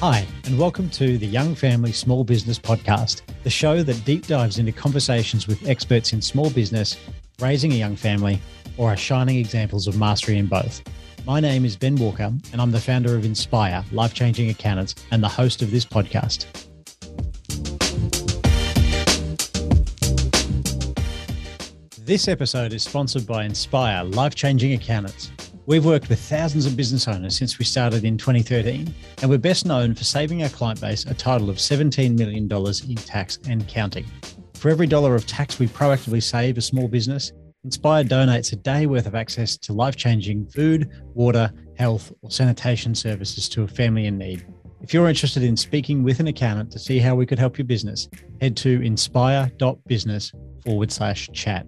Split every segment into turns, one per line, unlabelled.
Hi, and welcome to the Young Family Small Business Podcast, the show that deep dives into conversations with experts in small business, raising a young family, or are shining examples of mastery in both. My name is Ben Walker, and I'm the founder of Inspire Life Changing Accountants and the host of this podcast. This episode is sponsored by Inspire Life Changing Accountants. We've worked with thousands of business owners since we started in 2013, and we're best known for saving our client base a total of $17 million in tax and counting. For every dollar of tax we proactively save a small business, Inspire donates a day worth of access to life changing food, water, health, or sanitation services to a family in need. If you're interested in speaking with an accountant to see how we could help your business, head to inspire.business forward slash chat.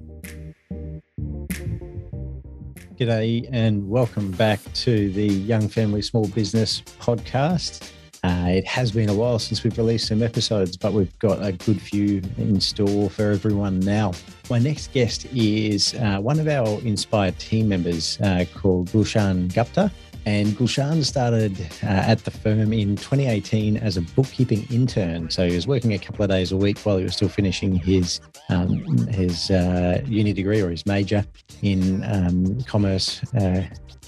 G'day and welcome back to the Young Family Small Business podcast. Uh, it has been a while since we've released some episodes, but we've got a good few in store for everyone now. My next guest is uh, one of our inspired team members uh, called Gulshan Gupta. And Gulshan started uh, at the firm in 2018 as a bookkeeping intern. So he was working a couple of days a week while he was still finishing his um, his uh, uni degree or his major in um, commerce uh,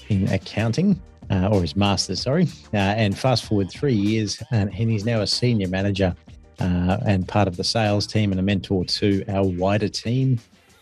in accounting. Uh, or his master's, sorry. Uh, and fast forward three years, and he's now a senior manager uh, and part of the sales team and a mentor to our wider team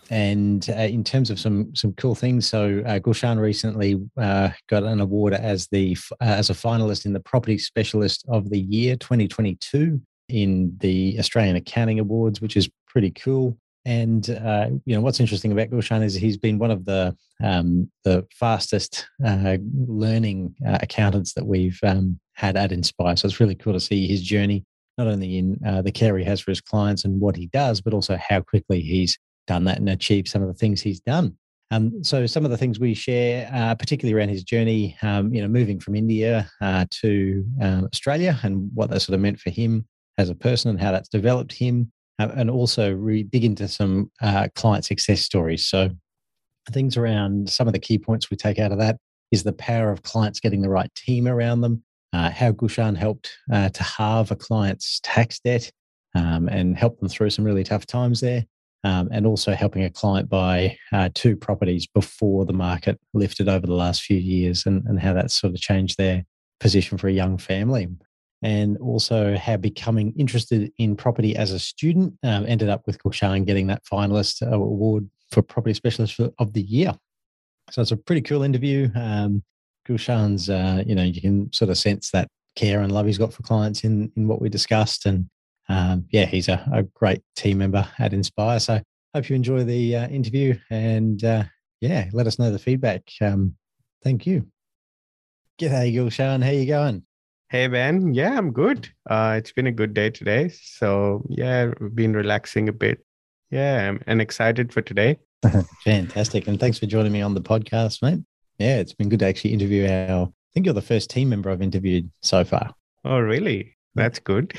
and uh, in terms of some some cool things, so uh, Gulshan recently uh, got an award as the uh, as a finalist in the Property Specialist of the Year 2022 in the Australian Accounting Awards, which is pretty cool. And uh, you know what's interesting about Gulshan is he's been one of the um, the fastest uh, learning accountants that we've um, had at Inspire. So it's really cool to see his journey, not only in the care he has for his clients and what he does, but also how quickly he's done that and achieved some of the things he's done. Um, so some of the things we share, uh, particularly around his journey, um, you know, moving from India uh, to um, Australia and what that sort of meant for him as a person and how that's developed him, uh, and also re- dig into some uh, client success stories. So things around some of the key points we take out of that is the power of clients getting the right team around them, uh, how Gulshan helped uh, to halve a client's tax debt um, and help them through some really tough times there um, and also helping a client buy uh, two properties before the market lifted over the last few years and, and how that's sort of changed their position for a young family. And also how becoming interested in property as a student um, ended up with Gulshan getting that finalist award for Property Specialist of the Year. So it's a pretty cool interview. Um, Gulshan's, uh, you know, you can sort of sense that care and love he's got for clients in in what we discussed, and um, yeah, he's a, a, great team member at Inspire. So hope you enjoy the uh, interview and uh, yeah, let us know the feedback. Um, thank you. G'day, Gulshan. How you going?
Hey, Ben. Yeah, I'm good. Uh, it's been a good day today. So yeah, we've been relaxing a bit. Yeah, I'm, I'm excited for today.
Fantastic. And thanks for joining me on the podcast, mate. Yeah, it's been good to actually interview our, I think you're the first team member I've interviewed so far.
Oh, really? That's good.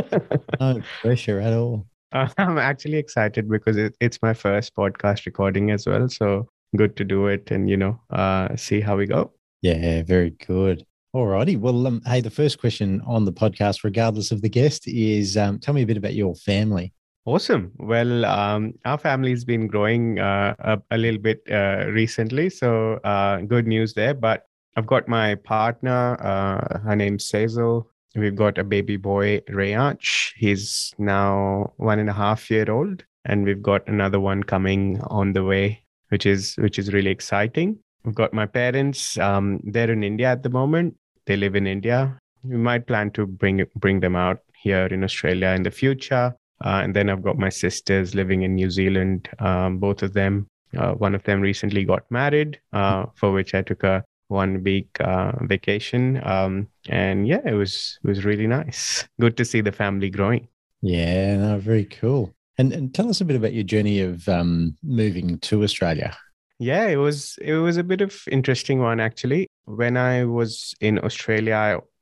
no pressure at all.
Uh, I'm actually excited because it, it's my first podcast recording as well. So good to do it and, you know, uh, see how we go.
Yeah, very good. All righty. Well, um, hey, the first question on the podcast, regardless of the guest, is um, tell me a bit about your family.
Awesome. Well, um, our family's been growing uh, a, a, little bit uh, recently. So uh, good news there. But I've got my partner. Uh, her name's Cecil. We've got a baby boy, Rayansh. He's now one and a half year old, and we've got another one coming on the way, which is which is really exciting. We've got my parents. Um, they're in India at the moment. They live in India. We might plan to bring bring them out here in Australia in the future. Uh, and then I've got my sisters living in New Zealand. Um, both of them. Uh, one of them recently got married, uh, for which I took a one week uh, vacation. Um, and yeah, it was it was really nice. Good to see the family growing.
Yeah, no, very cool. And, and tell us a bit about your journey of um, moving to Australia.
Yeah, it was it was a bit of interesting one actually. When I was in Australia,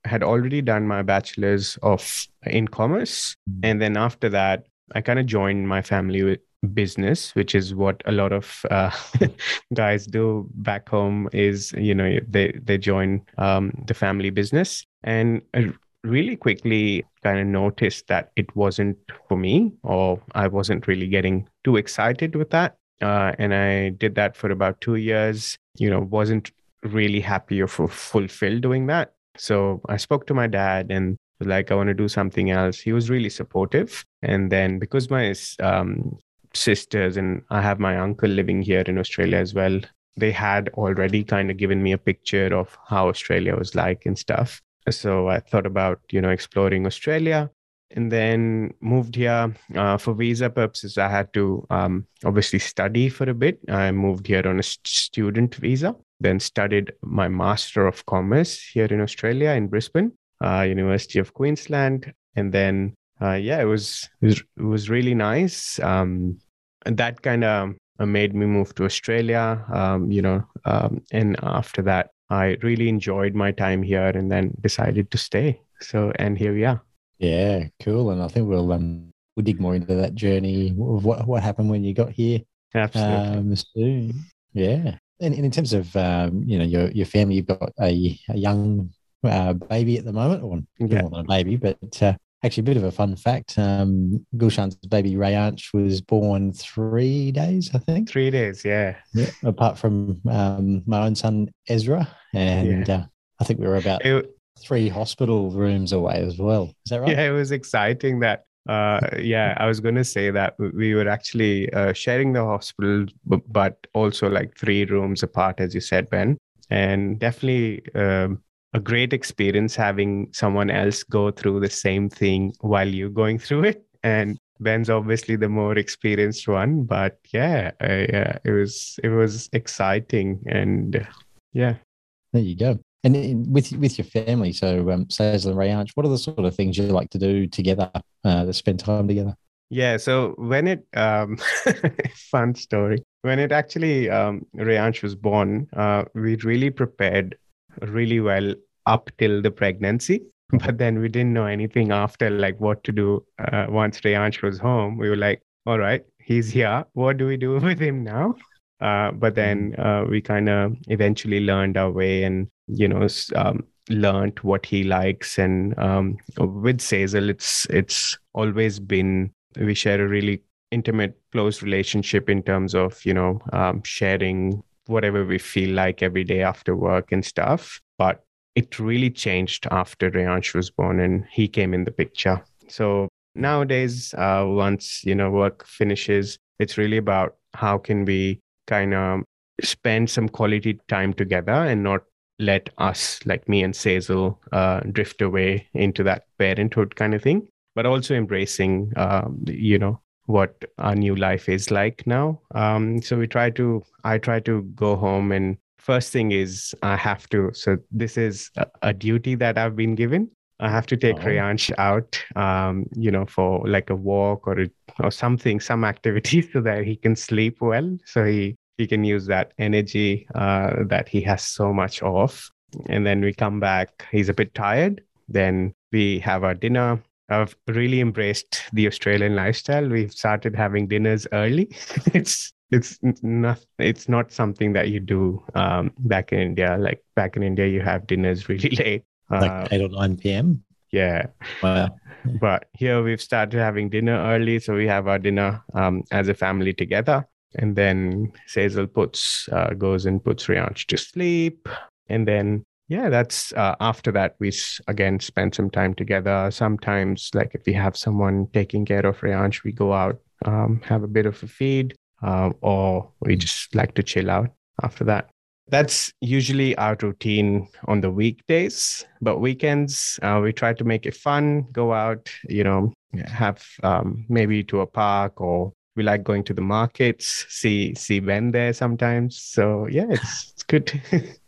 I had already done my bachelor's of in commerce, mm. and then after that, I kind of joined my family with business which is what a lot of uh, guys do back home is you know they they join um, the family business and uh, really quickly kind of noticed that it wasn't for me, or I wasn't really getting too excited with that. Uh, and I did that for about two years. You know, wasn't really happy or fulfilled doing that. So I spoke to my dad and like, I want to do something else. He was really supportive. And then because my um, sisters and I have my uncle living here in Australia as well, they had already kind of given me a picture of how Australia was like and stuff. So I thought about, you know, exploring Australia and then moved here uh, for visa purposes. I had to um, obviously study for a bit. I moved here on a student visa, then studied my Master of Commerce here in Australia in Brisbane, uh, University of Queensland. And then, uh, yeah, it was, it was, it was really nice. Um, and that kind of made me move to Australia, um, you know, um, and after that, I really enjoyed my time here and then decided to stay. So, and here we are.
Yeah, cool. And I think we'll um, we'll dig more into that journey of what what happened when you got here.
Absolutely. Um,
soon. Yeah. And, and in terms of um, you know your your family, you've got a, a young uh, baby at the moment, or yeah. more than a baby, but uh, actually a bit of a fun fact. Um, Gulshan's baby Rayansh was born three days, I think.
Three days, yeah.
yeah apart from um, my own son Ezra, and yeah. uh, I think we were about it, three hospital rooms away as well. Is that right?
Yeah, it was exciting that. Uh, yeah, I was going to say that we were actually uh, sharing the hospital, but also like three rooms apart, as you said, Ben. And definitely um, a great experience having someone else go through the same thing while you're going through it. And Ben's obviously the more experienced one, but yeah, uh, it was it was exciting and yeah.
There you go. And in, with with your family, so um, Sazal and Rayansh, what are the sort of things you like to do together uh, to spend time together?
Yeah, so when it um, fun story when it actually um, Rayansh was born, uh, we really prepared really well up till the pregnancy, but then we didn't know anything after, like what to do uh, once Rayansh was home. We were like, all right, he's here. What do we do with him now? Uh, but then mm-hmm. uh, we kind of eventually learned our way and you know um, learned what he likes and um, with Sazel it's it's always been we share a really intimate close relationship in terms of you know um, sharing whatever we feel like every day after work and stuff but it really changed after Rayansh was born and he came in the picture. So nowadays uh, once you know work finishes it's really about how can we kind of spend some quality time together and not let us, like me and Sazel, uh, drift away into that parenthood kind of thing, but also embracing, um, you know, what our new life is like now. Um, so we try to, I try to go home and first thing is I have to, so this is a, a duty that I've been given. I have to take oh. Rayansh out, um, you know, for like a walk or a, or something, some activity, so that he can sleep well. So he he can use that energy uh, that he has so much of. And then we come back, he's a bit tired. Then we have our dinner. I've really embraced the Australian lifestyle. We've started having dinners early. it's it's not it's not something that you do um, back in India. Like back in India, you have dinners really late,
like uh, eight or nine p.m.
Yeah.
Wow.
But here we've started having dinner early, so we have our dinner um, as a family together and then Sazel puts uh, goes and puts Rayansh to sleep, and then yeah, that's uh, after that we again spend some time together. Sometimes, like if we have someone taking care of Rayansh, we go out, um, have a bit of a feed, uh, or we just like to chill out after that. That's usually our routine on the weekdays, but weekends uh, we try to make it fun. Go out, you know, have um, maybe to a park or we like going to the markets, see see Ben there sometimes. So yeah, it's it's good.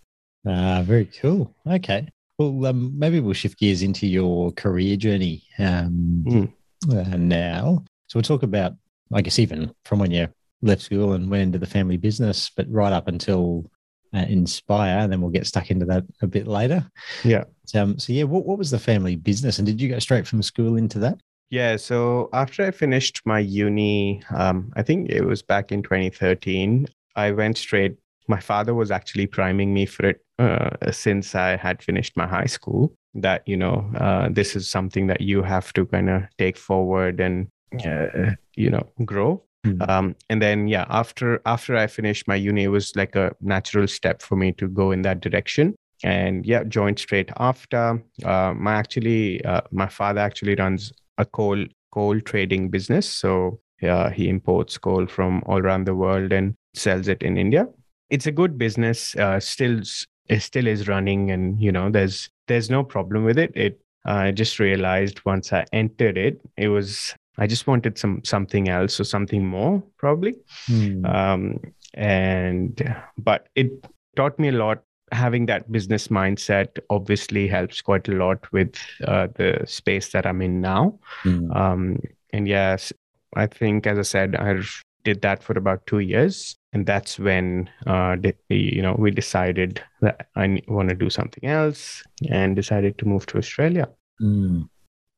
ah, very cool. Okay. Well, um, maybe we'll shift gears into your career journey um, mm. uh, now. So we'll talk about, I guess, even from when you left school and went into the family business, but right up until uh, Inspire, and then we'll get stuck into that a bit later.
Yeah.
Um, so yeah, what, what was the family business, and did you go straight from school into that?
Yeah. So after I finished my uni, um, I think it was back in 2013, I went straight. My father was actually priming me for it uh, since I had finished my high school. that you know uh, this is something that you have to kind of take forward and uh, you know grow
Mm.
um, and then yeah after after i finished my uni it was like a natural step for me to go in that direction and yeah joined straight after uh, my actually uh, my father actually runs a coal coal trading business so yeah he imports coal from all around the world and sells it in india it's a good business uh, still it still is running and you know there's there's no problem with it it i just realized once i entered it it was I just wanted some something else or something more, probably.
Mm.
Um, and but it taught me a lot. Having that business mindset obviously helps quite a lot with uh, the space that I'm in now.
Mm.
Um, and yes, I think, as I said, I did that for about two years, and that's when uh, the, you know we decided that I want to do something else, and decided to move to Australia
Mm.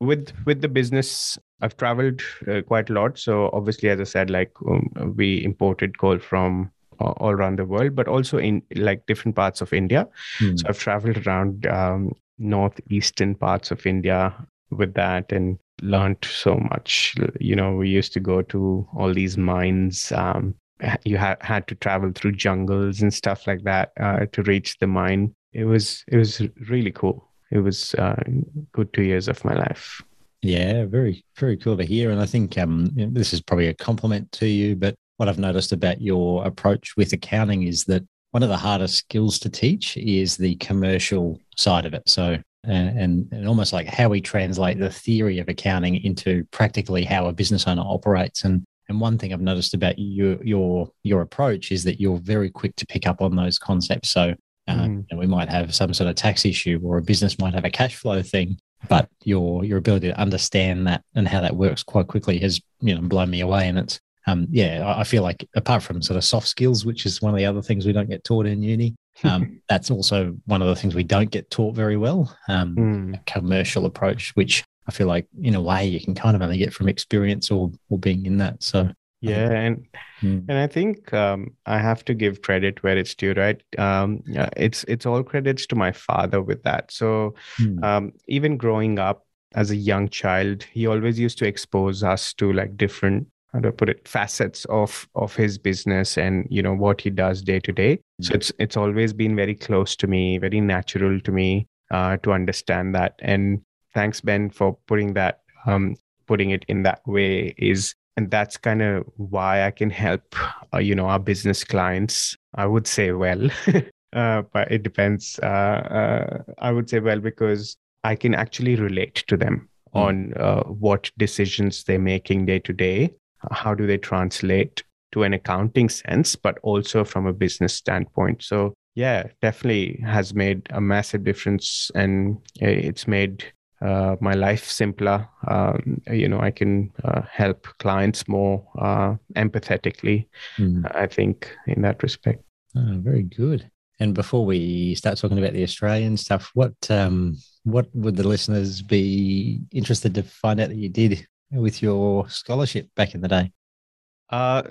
with with the business i've traveled uh, quite a lot so obviously as i said like um, we imported coal from all around the world but also in like different parts of india
Mm.
so i've traveled around um, northeastern parts of india with that and learned so much you know we used to go to all these mines um, you ha- had to travel through jungles and stuff like that uh, to reach the mine it was it was really cool it was uh, good two years of my life
Yeah, very, very cool to hear. And I think um, this is probably a compliment to you. But what I've noticed about your approach with accounting is that one of the hardest skills to teach is the commercial side of it. So, and, and, and almost like how we translate the theory of accounting into practically how a business owner operates. And and one thing I've noticed about your your your approach is that you're very quick to pick up on those concepts. So uh,
Mm.
you know, we might have some sort of tax issue, or a business might have a cash flow thing, but your your ability to understand that and how that works quite quickly has you know blown me away. And it's um, yeah, I, I feel like apart from sort of soft skills, which is one of the other things we don't get taught in uni, um, that's also one of the things we don't get taught very well. Um,
Mm.
a commercial approach, which I feel like in a way you can kind of only get from experience or or being in that. So
yeah and
mm,
And I think um, I have to give credit where it's due, right? Um, yeah, it's it's all credits to my father with that. So
mm,
um, even growing up as a young child, he always used to expose us to like different how do I put it facets of of his business and you know what he does day to day. So it's it's always been very close to me, very natural to me uh, to understand that. And thanks Ben for putting that um, putting it in that way is and that's kind of why I can help uh, you know our business clients. I would say well, uh, but it depends. Uh, uh, I would say well because I can actually relate to them
Mm.
on uh, what decisions they're making day to day. How do they translate to an accounting sense, but also from a business standpoint? So yeah, definitely has made a massive difference, and it's made uh, my life simpler. Um, you know, I can uh, help clients more uh, empathetically.
mm.
I think in that respect.
Oh, very good. And before we start talking about the Australian stuff, what um, what would the listeners be interested to find out that you did with your scholarship back in the day?
Uh,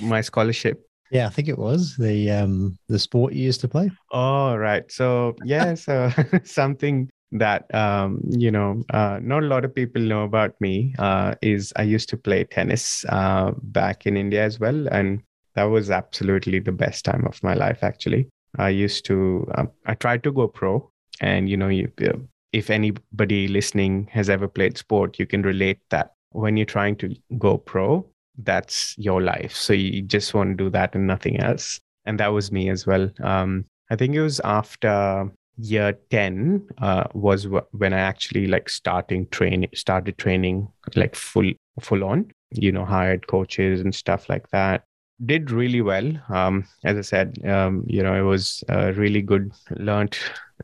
my scholarship.
Yeah, I think it was the um, the sport you used to play.
Oh, right. So yeah, so something that um, you know, uh, not a lot of people know about me uh, is I used to play tennis uh, back in India as well, and that was absolutely the best time of my life. Actually, I used to. Um, I tried to go pro, and you know, you, uh, if anybody listening has ever played sport, you can relate that when you're trying to go pro, that's your life. So you just want to do that and nothing else. And that was me as well. Um, I think it was after year 10 uh, was wh- when I actually like starting training, started training like full, full on, you know, hired coaches and stuff like that. Did really well. Um, as I said, um, you know, it was uh, really good. Learned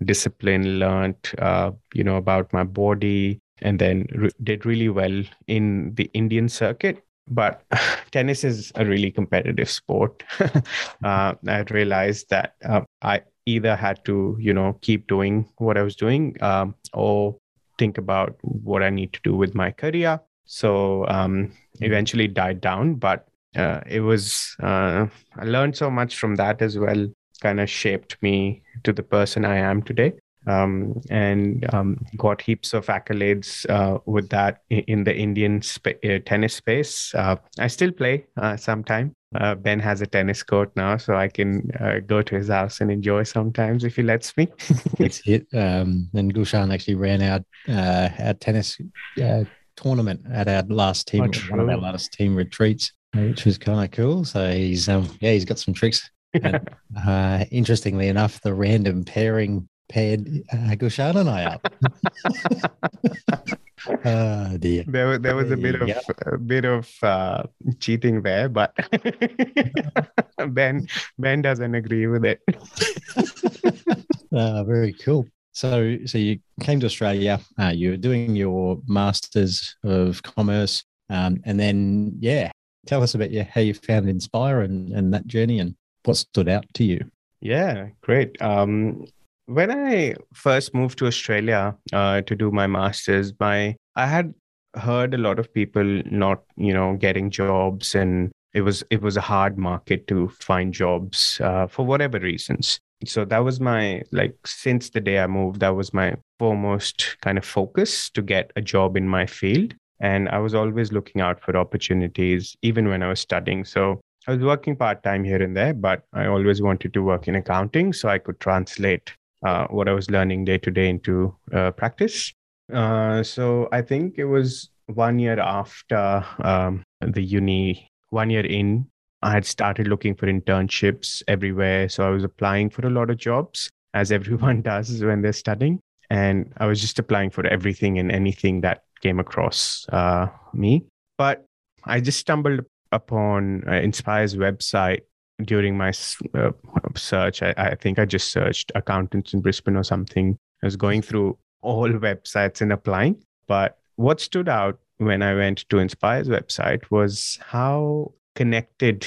discipline, learned, uh, you know, about my body, and then re- did really well in the Indian circuit. But tennis is a really competitive sport. uh, I realized that uh, I either had to, you know, keep doing what I was doing um, or think about what I need to do with my career. So um, eventually died down, but uh, it was, uh, I learned so much from that as well, kind of shaped me to the person I am today. Um, and um, got heaps of accolades uh, with that in the Indian sp- uh, tennis space. Uh, I still play uh, sometime. Uh, ben has a tennis court now, so I can uh, go to his house and enjoy sometimes if he lets me.
it's it. Um, and Gulshan actually ran our our tennis tournament at our last team, oh, one of our last team retreats, which was kind of cool. So he's um, yeah, he's got some tricks. And, interestingly enough, the random pairing paired uh, Gulshan and I up. oh dear.
There, there was a bit of a bit of uh, cheating there, but Ben Ben doesn't agree with it.
uh, very cool. So, so you came to Australia. Uh, you were doing your masters of commerce, um, and then yeah, tell us about yeah, how you found Inspire and, and that journey, and what stood out to you.
Yeah, great. Um, when I first moved to Australia uh, to do my masters, my I had heard a lot of people not, you know, getting jobs, and it was it was a hard market to find jobs uh, for whatever reasons. So that was my like since the day I moved, that was my foremost kind of focus to get a job in my field. And I was always looking out for opportunities, even when I was studying. So I was working part time here and there, but I always wanted to work in accounting so I could translate uh, what I was learning day to day into uh, practice. Uh, so I think it was one year after um, the uni, one year in, I had started looking for internships everywhere. So I was applying for a lot of jobs, as everyone does when they're studying. And I was just applying for everything and anything that came across uh, me. But I just stumbled upon uh, Inspire's website during my uh, search, I, I, think I just searched accountants in Brisbane or something. I was going through all websites and applying. But what stood out when I went to Inspire's website was how connected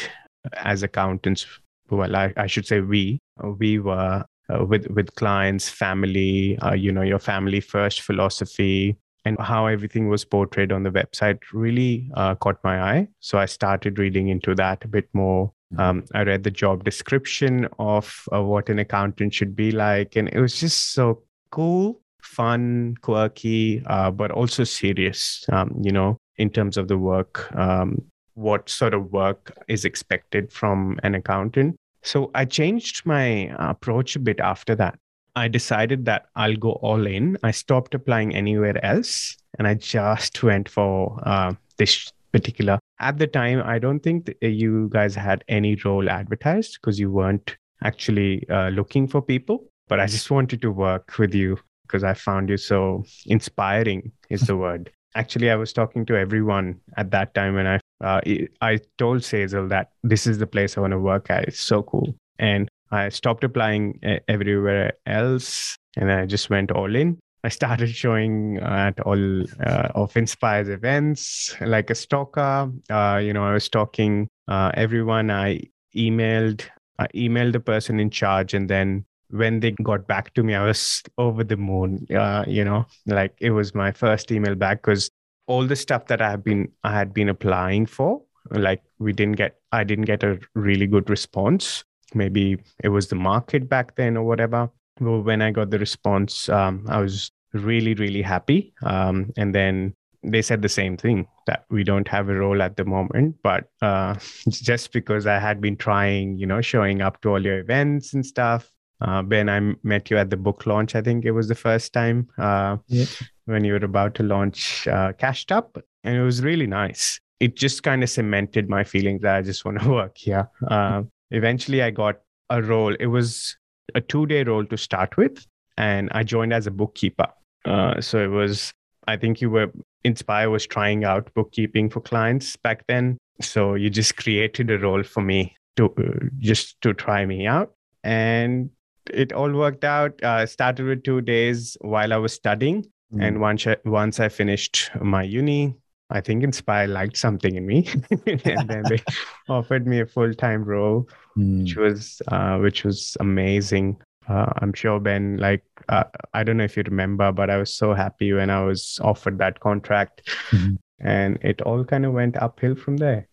as accountants, well, I, I should say we, we were uh, with with clients, family, uh, you know, your family first philosophy, and how everything was portrayed on the website really uh, caught my eye. So I started reading into that a bit more. Um, I read the job description of uh, what an accountant should be like, and it was just so cool, fun, quirky, uh, but also serious. Um, you know, in terms of the work, um, what sort of work is expected from an accountant. So I changed my approach a bit after that. I decided that I'll go all in. I stopped applying anywhere else, and I just went for uh, this particular. At the time, I don't think you guys had any role advertised because you weren't actually uh, looking for people. But I just wanted to work with you because I found you so inspiring, is the word. Actually, I was talking to everyone at that time when I uh, I told Sazel that this is the place I want to work at. It's so cool. And I stopped applying everywhere else and I just went all in. I started showing at all uh, of Inspire's events like a stalker. Uh, you know, I was stalking uh, everyone. I emailed, I emailed the person in charge, and then when they got back to me, I was over the moon. Uh, you know, like it was my first email back because all the stuff that I have been, I had been applying for, like we didn't get, I didn't get a really good response. Maybe it was the market back then or whatever when I got the response, um, I was really, really happy. Um, and then they said the same thing that we don't have a role at the moment, but uh, just because I had been trying, you know, showing up to all your events and stuff. Uh, ben, I met you at the book launch. I think it was the first time uh, yeah. when you were about to launch uh, Cashed Up, and it was really nice. It just kind of cemented my feeling that I just want to work here. Uh, eventually, I got a role. It was a two day role to start with, and I joined as a bookkeeper. Uh, so it was, I think you were, Inspire was trying out bookkeeping for clients back then. So you just created a role for me to uh, just to try me out. And it all worked out. Uh, started with two days while I was studying. Mm. And once I, once I finished my uni, I think Inspire liked something in me, and then they offered me a full time role, mm. which was uh, which was amazing. Uh, I'm sure Ben, like uh, I don't know if you remember, but I was so happy when I was offered that contract, mm. and it all kind of went uphill from there.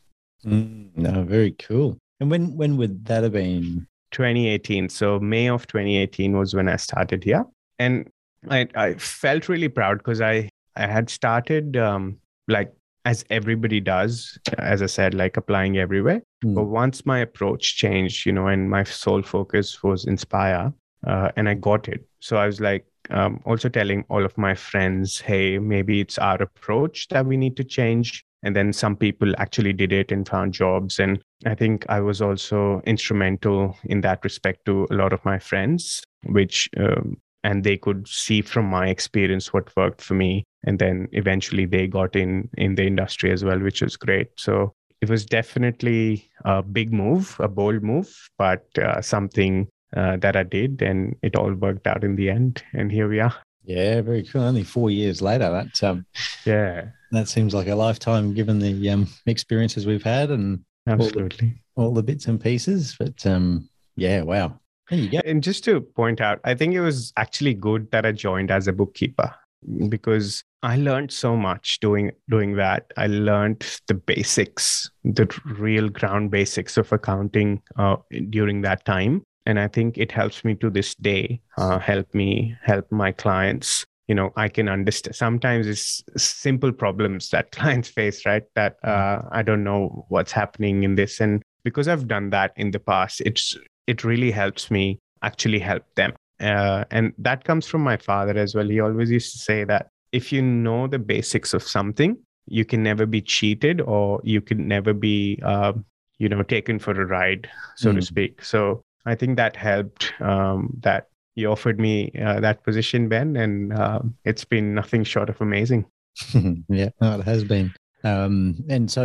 Mm, no, very cool. And when when would that have been?
2018. So May of 2018 was when I started here and I I felt really proud because I I had started um, like as everybody does, as I said, like applying everywhere. Mm. But once my approach changed, you know, and my sole focus was Inspire, uh, and I got it. So I was like, um, also telling all of my friends, hey, maybe it's our approach that we need to change. And then some people actually did it and found jobs. And I think I was also instrumental in that respect to a lot of my friends, which um, and they could see from my experience what worked for me. And then eventually they got in in the industry as well which was great. So it was definitely a big move a bold move but uh, something uh, that i did and it all worked out in the end. And here we are.
Yeah very cool. Only four years later that um
yeah.
that seems like a lifetime given the um experiences we've had and
absolutely
all the, all the bits and pieces. But um yeah wow go.
And just to point out, I think it was actually good that I joined as a bookkeeper because I learned so much doing doing that. I learned the basics, the real ground basics of accounting uh, during that time, and I think it helps me to this day. Uh, help me help my clients. You know, I can understand. Sometimes it's simple problems that clients face, right? That uh, I don't know what's happening in this, and because I've done that in the past, it's it really helps me actually help them. Uh, and that comes from my father as well. He always used to say that if you know the basics of something, you can never be cheated or you can never be, uh, you know, taken for a ride, so mm. to speak. So I think that helped. Um, that he offered me uh, that position, Ben, and uh, it's been nothing short of amazing.
yeah, no, it has been. Um, and so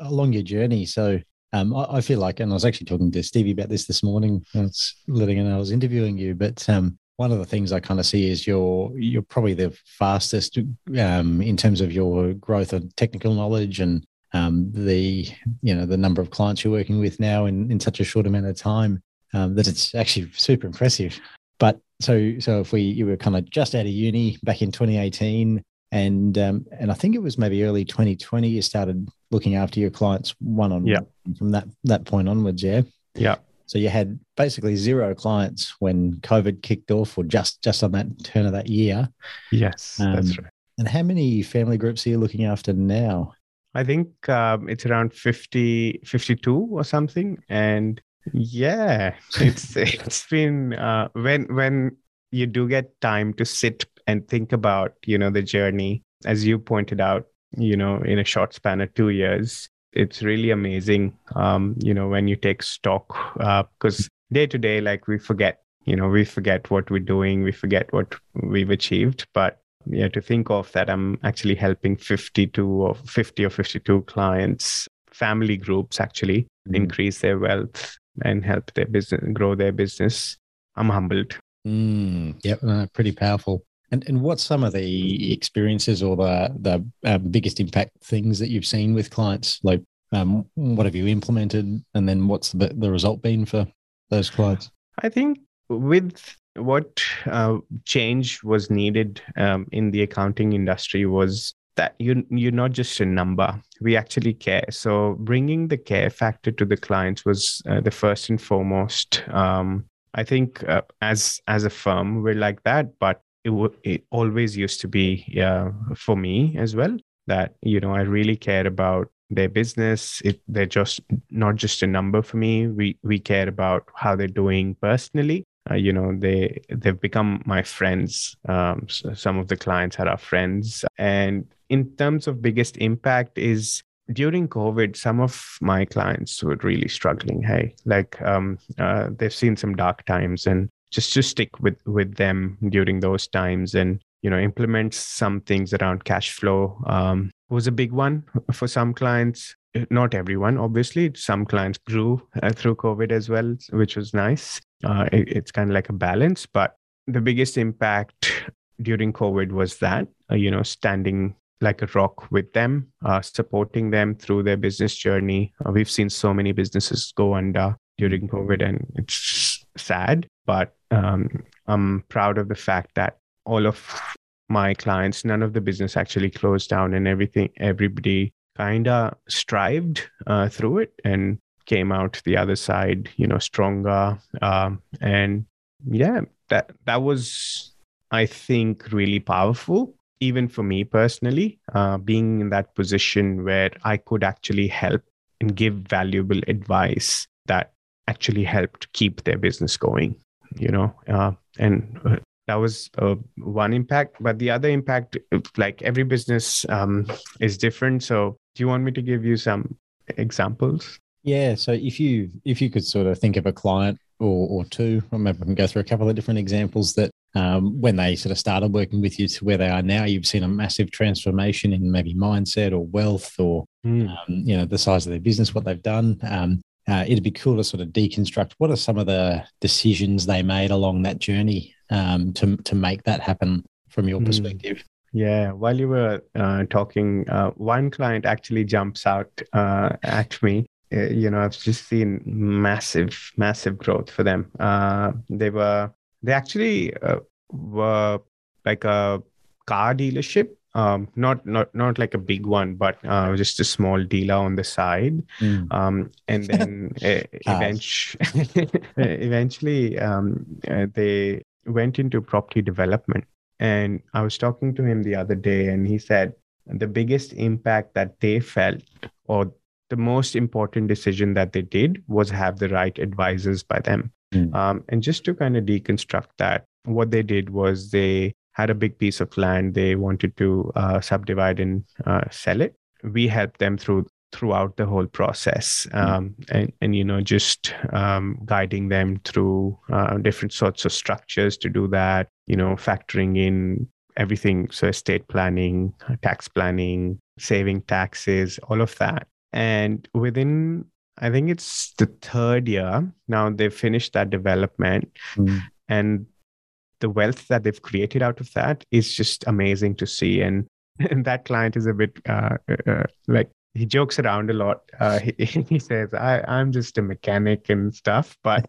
along your journey, so um, I, I, feel like, and I was actually talking to Stevie about this this morning. I was letting I was interviewing you, but um, one of the things I kind of see is you're you're probably the fastest um, in terms of your growth of technical knowledge and um, the you know the number of clients you're working with now in, in such a short amount of time um, that it's actually super impressive. But so so if we you were kind of just out of uni back in 2018 and um, and I think it was maybe early 2020 you started looking after your clients one on one from that that point onwards. Yeah,
yeah.
So you had basically zero clients when COVID kicked off, or just just on that turn of that year.
Yes, um, that's right.
And how many family groups are you looking after now?
I think um, it's around 50, 52 or something. And yeah, it's it's been uh, when when you do get time to sit and think about you know the journey as you pointed out you know in a short span of two years it's really amazing um you know when you take stock because uh, day to day like we forget you know we forget what we're doing we forget what we've achieved but yeah to think of that i'm actually helping 52 or 50 or 52 clients family groups actually mm. increase their wealth and help their business grow their business i'm humbled
mm, yep uh, pretty powerful and and what's some of the experiences or the the uh, biggest impact things that you've seen with clients? Like, um, what have you implemented, and then what's the the result been for those clients?
I think with what uh, change was needed um, in the accounting industry was that you you're not just a number we actually care so bringing the care factor to the clients was uh, the first and foremost um, i think uh, as as a firm we're like that but it, w- it always used to be yeah, for me as well that you know i really care about their business. It, they're just not just a number for me. We we care about how they're doing personally. Uh, you know they they've become my friends. Um, so some of the clients are our friends. And in terms of biggest impact is during covid some of my clients were really struggling. Hey like um, uh, they've seen some dark times and just to stick with with them during those times and you know implement some things around cash flow um, was a big one for some clients. Not everyone obviously. Some clients grew uh, through covid as well which was nice. Uh, it, it's kind of like a balance but the biggest impact during covid was that uh, you know standing like a rock with them uh, supporting them through their business journey. Uh, we've seen so many businesses go under during covid and it's sad but um, I'm proud of the fact that all of my clients, none of the business actually closed down, and everything, everybody kind of strived uh, through it and came out the other side, you know, stronger. Um, and yeah, that that was I think, really powerful, even for me personally, uh, being in that position where I could actually help and give valuable advice that actually helped keep their business going, you know. Uh, and uh, that was uh, one impact but the other impact like every business um, is different so do you want me to give you some examples
yeah so if you if you could sort of think of a client or, or two or maybe we can go through a couple of different examples that um, when they sort of started working with you to where they are now you've seen a massive transformation in maybe mindset or wealth or mm. um, you know the size of their business what they've done um, uh, it'd be cool to sort of deconstruct what are some of the decisions they made along that journey um, to to make that happen from your mm. perspective.
Yeah, while you were uh, talking, uh, one client actually jumps out uh, at me. Uh, you know, I've just seen massive, massive growth for them. Uh, they were they actually were like a car dealership um, not not not like a big one, but uh, just a small dealer on the side. Mm. Um, and then eventually, eventually um, uh, they went into property development. And I was talking to him the other day, and he said the biggest impact that they felt, or the most important decision that they did, was have the right advisors by them. Mm. Um, and just to kind of deconstruct that, what they did was they had a big piece of land they wanted to uh, subdivide and uh, sell it we helped them through throughout the whole process hmm. um, and, and you know just um, guiding them through uh, different sorts of structures to do that you know factoring in everything so estate planning tax planning saving taxes all of that and within i think it's the third year now they've finished that development mm. and the wealth that they've created out of that is just amazing to see. And, and that client is a bit uh, uh, uh like he jokes around a lot. Uh, he, he says, I, I'm just a mechanic and stuff, but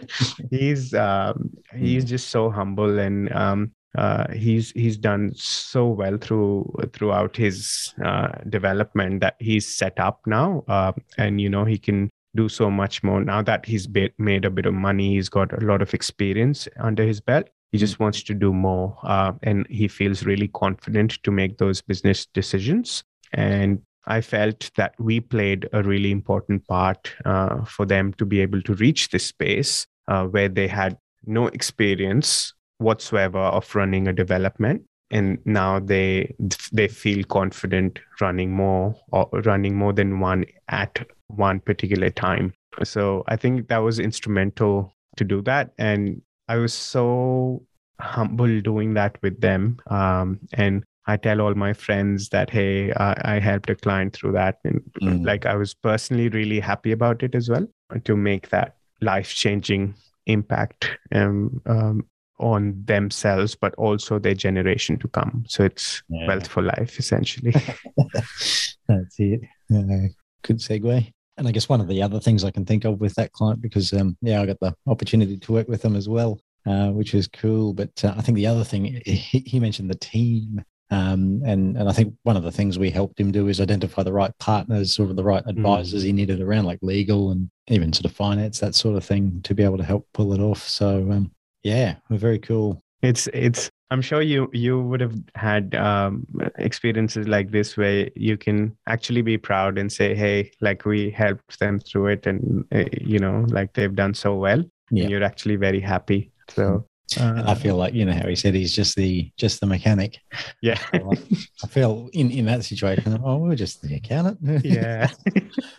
he's um, he's just so humble and um, uh, he's he's done so well through throughout his uh, development that he's set up now, uh, and you know he can do so much more now that he's made a bit of money. He's got a lot of experience under his belt he just wants to do more uh, and he feels really confident to make those business decisions. And i felt that we played a really important part uh, for them to be able to reach this space uh, where they had no experience whatsoever of running a development. And now they they feel confident running more or running more than one at one particular time. So i think that was instrumental to do that. And I was so humble doing that with them. Um, and I tell all my friends that, hey, I, I helped a client through that. And mm. like I was personally really happy about it as well to make that life changing impact um, um, on themselves, but also their generation to come. So it's yeah. wealth for life, essentially.
That's it. Uh, good segue. And I guess one of the other things I can think of with that client, because um, yeah, I got the opportunity to work with them as well, uh, which is cool. But uh, I think the other thing he, he mentioned the team, um, and and I think one of the things we helped him do is identify the right partners, or the right hmm. advisors mm. he needed around, like legal and even sort of finance, that sort of thing, to be able to help pull it off. So um, yeah, we're very cool.
It's it's I'm sure you you would have had um, experiences like this where you can actually be proud and say, "Hey, like we helped them through it, and uh, you know, like they've done so well." Yeah. you're actually very happy. So
uh, I feel like you know how he said he's just the just the mechanic.
Yeah,
I feel in in that situation. Oh, we're just the accountant.
yeah.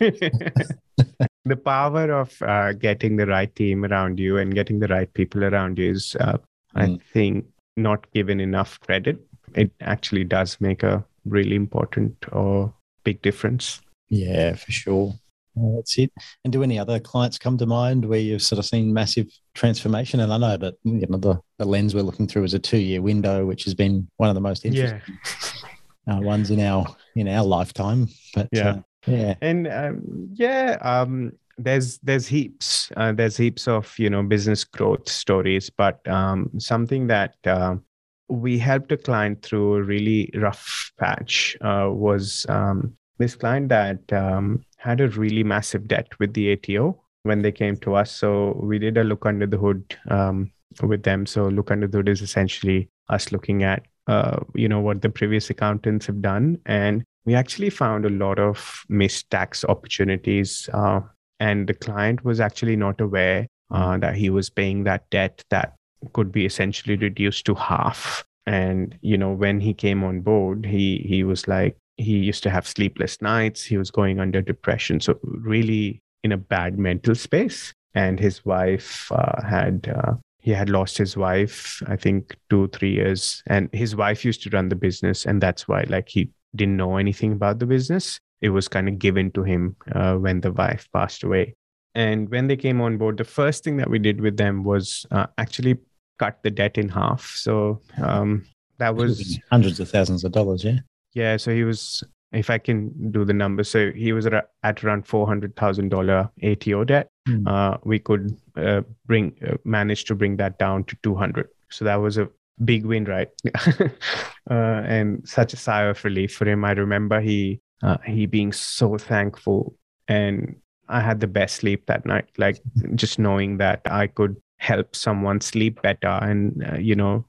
the power of uh, getting the right team around you and getting the right people around you is, uh. I think, not given enough credit. It actually does make a really important or big difference.
Yeah, for sure. that's it. And do any other clients come to mind where you've sort of seen massive transformation? And I know that you know the, the lens we're looking through is a two-year window, which has been one of the most interesting yeah. uh, ones in our in our lifetime. But
yeah, uh, yeah, and um, yeah, um, there's there's heaps uh, there's heaps of you know business growth stories but um, something that uh, we helped a client through a really rough patch uh, was um, this client that um, had a really massive debt with the ato when they came to us. So we did a look under the hood um, with them. So look under the hood is essentially us looking at uh, you know what the previous accountants have done. And we actually found a lot of missed tax opportunities uh, and the client was actually not aware uh, that he was paying that debt that could be essentially reduced to half. And you know when he came on board he he was like he used to have sleepless nights. He was going under depression. So really in a bad mental space. And his wife uh, had uh, he had lost his wife i think 2 3 years. And his wife used to run the business. And that's why like he didn't know anything about the business it was kind of given to him uh, when the wife passed away and when they came on board the first thing that we did with them was uh, actually cut the debt in half so um, that was
hundreds of thousands of dollars yeah
yeah so he was if I can do the numbers, so he was at around four hundred thousand dollar ATO debt. Mm. Uh, we could uh, bring uh, manage to bring that down to two hundred. So that was a big win, right? Uh, and such a sigh of relief for him. I remember he uh, he being so thankful, and I had the best sleep that night. Like just knowing that I could help someone sleep better and uh, you know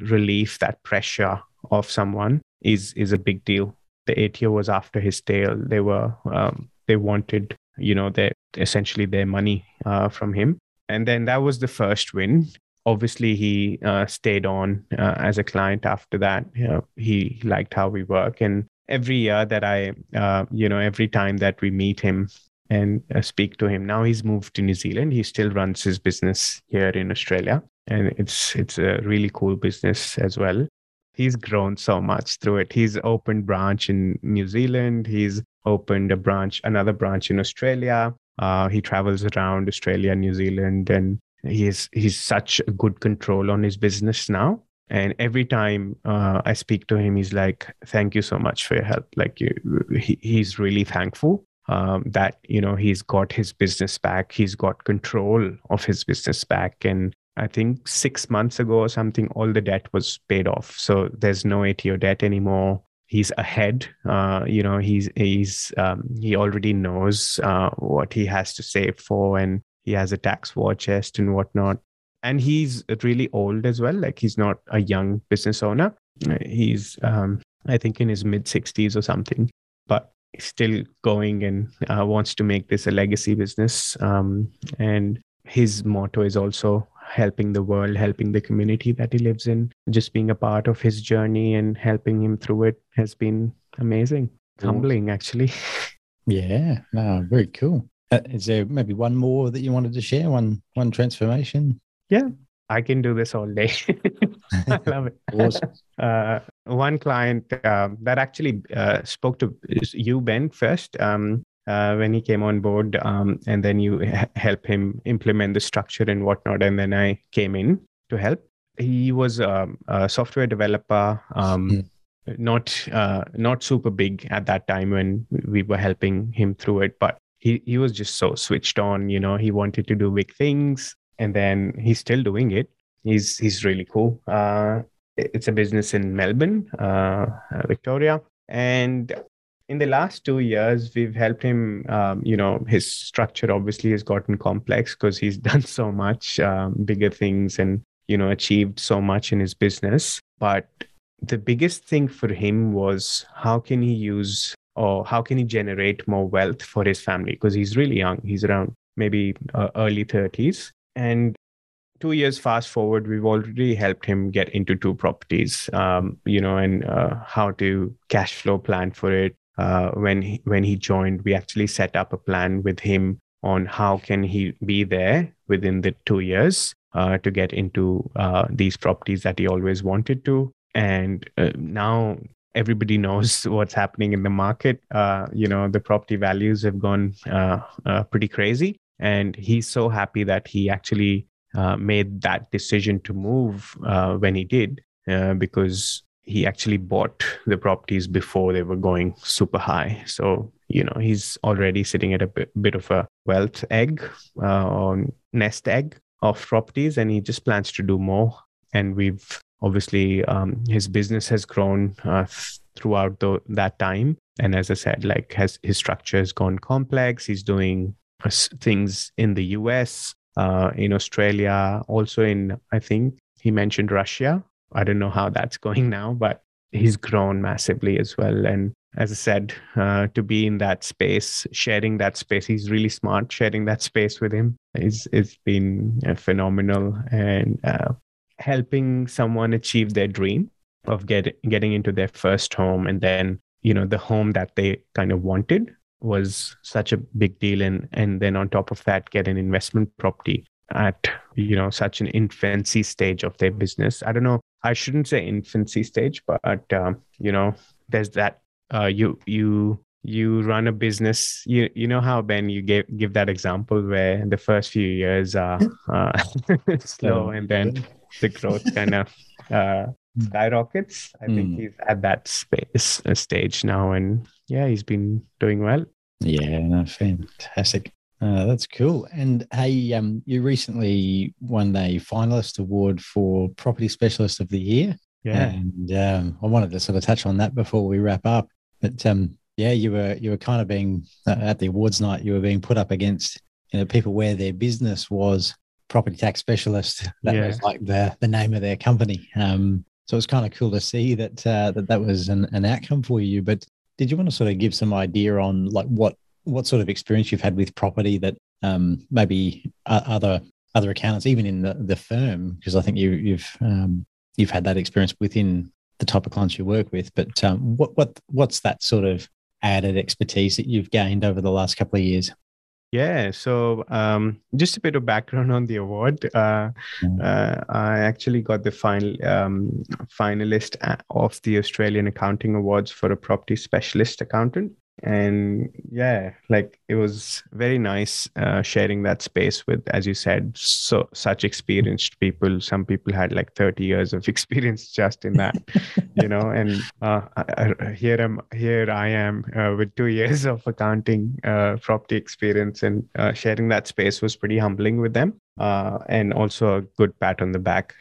relieve that pressure of someone is is a big deal the ATO was after his tail. They were um, they wanted you know their essentially their money uh, from him, and then that was the first win. Obviously, he uh, stayed on uh, as a client after that. You know, he liked how we work, and every year that I, uh, you know, every time that we meet him and uh, speak to him, now he's moved to New Zealand. He still runs his business here in Australia, and it's it's a really cool business as well he's grown so much through it. He's opened branch in New Zealand. He's opened a branch, another branch in Australia. Uh, he travels around Australia, New Zealand, and he's he's such a good control on his business now. And every time uh, I speak to him, he's like, "Thank you so much for your help." Like you, he, he's really thankful um, that you know he's got his business back. He's got control of his business back, and I think six months ago or something, all the debt was paid off. So there's no ATO debt anymore. He's ahead. Uh, you know, he's he's um, he already knows uh, what he has to save for, and he has a tax war chest and whatnot. And he's really old as well. Like he's not a young business owner. He's um, I think in his mid 60s or something, but still going and uh, wants to make this a legacy business. Um, and his motto is also helping the world, helping the community that he lives in. Just being a part of his journey and helping him through it has been amazing, humbling, actually.
Yeah, no, very cool. Uh, is there maybe one more that you wanted to share? One one transformation?
Yeah, I can do this all day. I love it. Awesome. Uh, one client uh, that actually uh, spoke to you, Ben, first. Um, uh, when he came on board, um, and then you h- help him implement the structure and whatnot. And then I came in to help. He was um, a software developer, um, mm. not uh, not super big at that time when we were helping him through it, but he he was just so switched on. You know, he wanted to do big things, and then he's still doing it. He's he's really cool. Uh, it's a business in Melbourne, uh, Victoria, and in the last two years we've helped him um, you know his structure obviously has gotten complex because he's done so much um, bigger things and you know achieved so much in his business. But the biggest thing for him was how can he use or how can he generate more wealth for his family? Because he's really young. He's around maybe uh, early 30s and two years fast forward we've already helped him get into two properties um, you know and uh, how to cash flow plan for it uh, when he, when he joined, we actually set up a plan with him on how can he be there within the two years uh, to get into uh, these properties that he always wanted to. And uh, now everybody knows what's happening in the market. Uh, you know, the property values have gone pretty crazy. And he's so happy that he actually made that decision to move when he did, because he actually bought the properties before they were going super high. So, you know, he's already sitting at a bit, bit of a wealth egg uh, or nest egg of properties, and he just plans to do more. And we've obviously, um, his business has grown uh, throughout the, that time. And as I said, like has his structure has gone complex. He's doing uh, things in the US, uh, in Australia, also in, I think he mentioned Russia I don't know how that's going now, but he's grown massively as well. And as I said, uh, to be in that space, sharing that space, he's really smart. Sharing that space with him is it's been uh, phenomenal and uh, helping someone achieve their dream of get, getting into their first home and then you know the home that they kind of wanted was such a big deal and and then on top of that get an investment property at you know such an infancy stage of their business i don't know i shouldn't say infancy stage but um, you know there's that uh, you you you run a business you you know how ben you gave give that example where the first few years are uh, slow and then the growth kind of uh. Skyrockets i mm. think hmm. he's at that space stage now and yeah he's been doing well
yeah no fantastic uh, that's cool. And hey, um, you recently won a finalist award for Property Specialist of the Year.
Yeah.
And um, I wanted to sort of touch on that before we wrap up. But um, yeah, you were you were kind of being uh, at the awards night. You were being put up against you know people where their business was property tax specialist. That yeah. was like the the name of their company. Um, so it's kind of cool to see that uh, that that was an, an outcome for you. But did you want to sort of give some idea on like what what sort of experience you've had with property that um, maybe other other accountants, even in the, the firm, because I think you, you've um, you've had that experience within the type of clients you work with. But um, what what what's that sort of added expertise that you've gained over the last couple of years?
Yeah, so um, just a bit of background on the award. Uh, mm. uh, I actually got the final um, finalist uh, of the Australian Accounting Awards for a property specialist accountant and yeah like it was very nice uh, sharing that space with as you said so such experienced people. Some people had like 30 years of experience just in that you know? And uh, I, I, here i'm here i am uh, with two years of accounting uh, property experience and uh, sharing that space was pretty humbling with them uh, and also a good pat on the back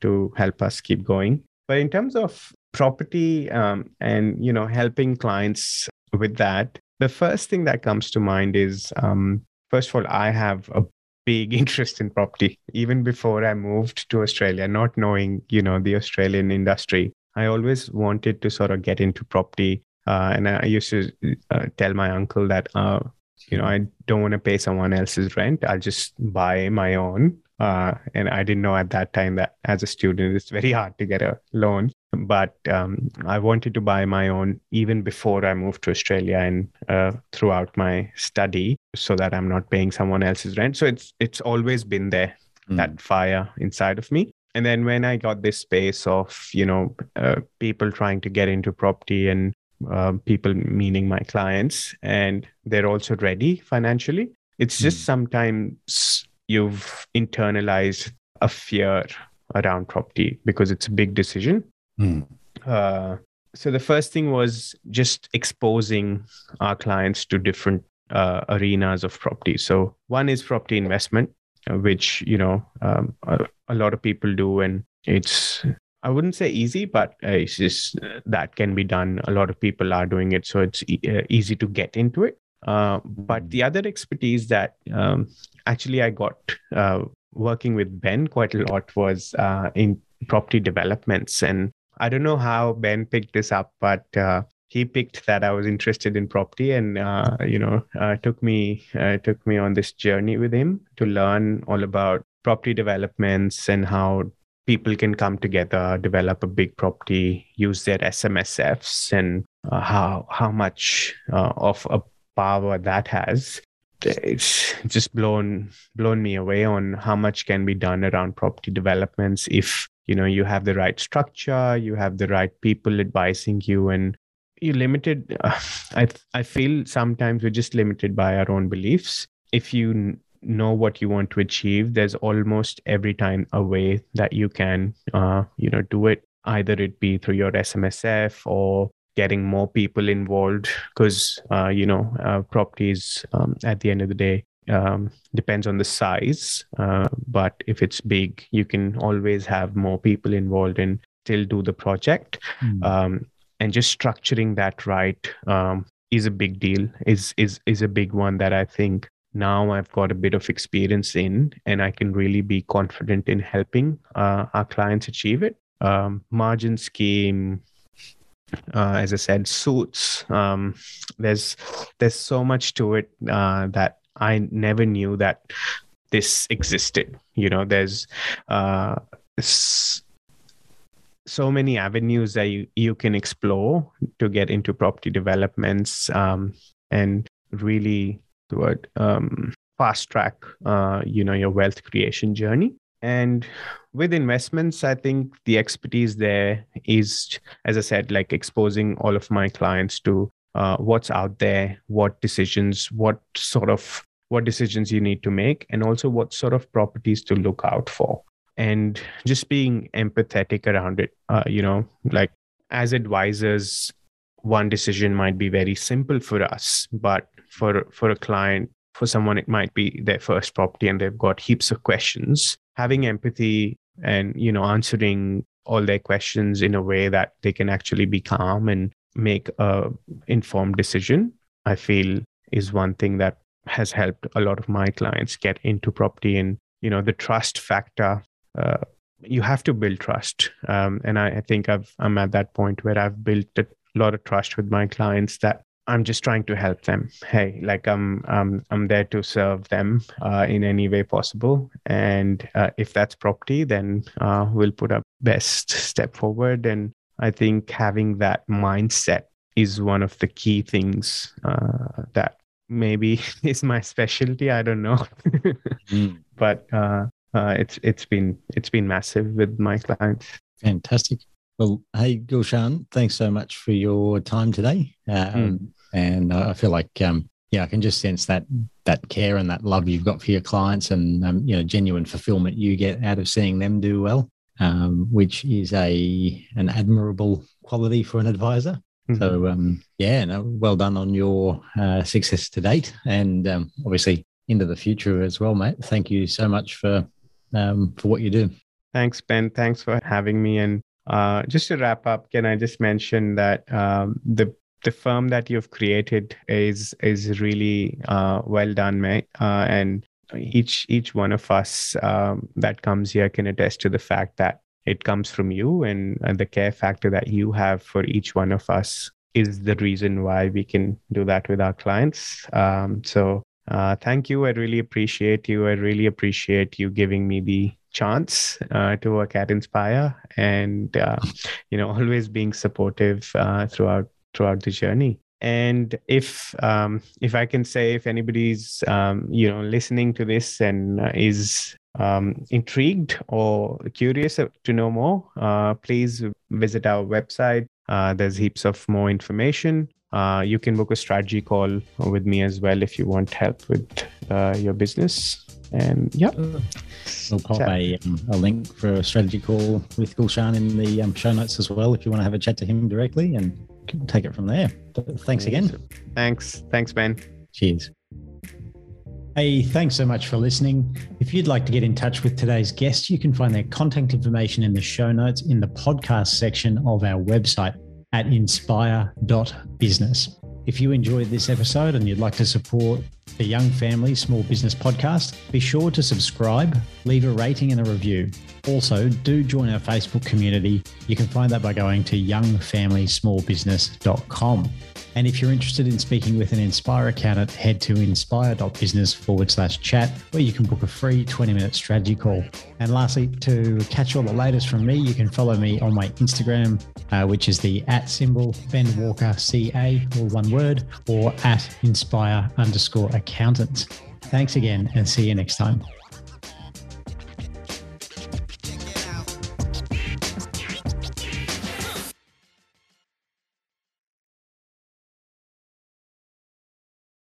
to help us keep going. But in terms of property um, and you know helping clients with that, the first thing that comes to mind is um, first of all, I have a big interest in property even before I moved to Australia, not knowing, you know, the Australian industry. I always wanted to sort of get into property. Uh, and I used to uh, tell my uncle that, uh, you know, I don't want to pay someone else's rent. I'll just buy my own. Uh, and I didn't know at that time that as a student, it's very hard to get a loan but um, I wanted to buy my own even before I moved to Australia and uh, throughout my study, so that I'm not paying someone else's rent. So it's it's always been there, mm. that fire inside of me. And then when I got this space of you know uh, people trying to get into property and uh, people meaning my clients, and they're also ready financially. It's just mm. sometimes you've internalized a fear around property because it's a big decision Mm. Uh, so the first thing was just exposing our clients to different uh, arenas of property. So one is property investment, uh, which you know um, a, a, lot of people do, and it's I wouldn't say easy, but uh, it's just uh, that can be done. A lot of people are doing it, so it's e- uh, easy to get into it. but the other expertise that um, actually I got working with Ben quite a lot was in property developments and I don't know how Ben picked this up, but uh, he picked that I was interested in property, and uh, you know, uh, took me uh, took me on this journey with him to learn all about property developments and how people can come together, develop a big property, use their SMSFs, and uh, how how much uh, of a power that has. It's just blown blown me away on how much can be done around property developments if you know you have the right structure you have the right people advising you and you're limited. Uh, i i feel sometimes we're just limited by our own beliefs. If you n- know what you want to achieve there's almost every time a way that you can uh, you know do it. Either it be through your smsf or getting more people involved because uh, you know uh, properties um, at the end of the day um, depends on the size uh, but if it's big you can always have more people involved and still do the project mm. um, and just structuring that right um, is a big deal is is is a big one that i think now i've got a bit of experience in and i can really be confident in helping uh, our clients achieve it um, margin scheme, uh, as I said, suits. Um, there's there's so much to it uh, that I never knew that this existed. You know, there's uh, so many avenues that you, you can explore to get into property developments um, and really toward um, fast track uh, you know your wealth creation journey and with investments i think the expertise there is as i said like exposing all of my clients to uh, what's out there what decisions what sort of what decisions you need to make and also what sort of properties to look out for. And just being empathetic around it uh, you know like as advisors one decision might be very simple for us but for for a client for someone it might be their first property and they've got heaps of questions. Having empathy and you know answering all their questions in a way that they can actually be calm and make a informed decision i feel is one thing that has helped a lot of my clients get into property and you know the trust factor uh, you have to build trust. Um, and I, I, think i've i'm at that point where i've built a lot of trust with my clients that i'm just trying to help them. Hey like i'm i'm, I'm there to serve them uh, in any way possible. And uh, if that's property then uh, we'll put our best step forward and i think having that mindset is one of the key things uh, that maybe is my specialty i don't know mm. but uh, uh, it's it's been it's been massive with my clients.
Fantastic. Well, hey Gulshan, thanks so much for your time today. Um, mm. And I feel like um, yeah, I can just sense that that care and that love you've got for your clients, and um, you know, genuine fulfillment you get out of seeing them do well, um, which is a an admirable quality for an advisor. Mm-hmm. So um, yeah, no, well done on your uh, success to date, and um, obviously into the future as well, mate. Thank you so much for um, for what you do.
Thanks, Ben. Thanks for having me. And uh, just to wrap up, can I just mention that um, the the firm that you've created is is really uh, well done, mate. Uh, and each each one of us um, that comes here can attest to the fact that it comes from you, and, and the care factor that you have for each one of us is the reason why we can do that with our clients. Um, so uh, thank you. I really appreciate you. I really appreciate you giving me the chance uh, to work at Inspire, and uh, you know, always being supportive uh, throughout throughout the journey. And if um, if I can say, if anybody's um, you know listening to this and uh, is um, intrigued or curious to know more, uh, please visit our website. there's heaps of more information uh, you can book a strategy call with me as well if you want help with uh, your business. And yeah,
we'll pop a, um, a link for a strategy call with Gulshan in the um, show notes as well if you want to have a chat to him directly and take it from there. But thanks again.
Thanks. Thanks, Ben.
Cheers. Hey, thanks so much for listening. If you'd like to get in touch with today's guest, you can find their contact information in the show notes in the podcast section of our website at inspire.business. If you enjoyed this episode and you'd like to support the Young Family Small Business Podcast, be sure to subscribe, leave a rating and a review. Also, do join our Facebook community. You can find that by going to youngfamilysmallbusiness.com. And if you're interested in speaking with an Inspire accountant, head to inspire.business forward slash chat, where you can book a free 20 minute strategy call. And lastly, to catch all the latest from me, you can follow me on my Instagram, uh, which is the at symbol Ben Walker CA, all one word, or at inspire underscore accountant. Thanks again and see you next time.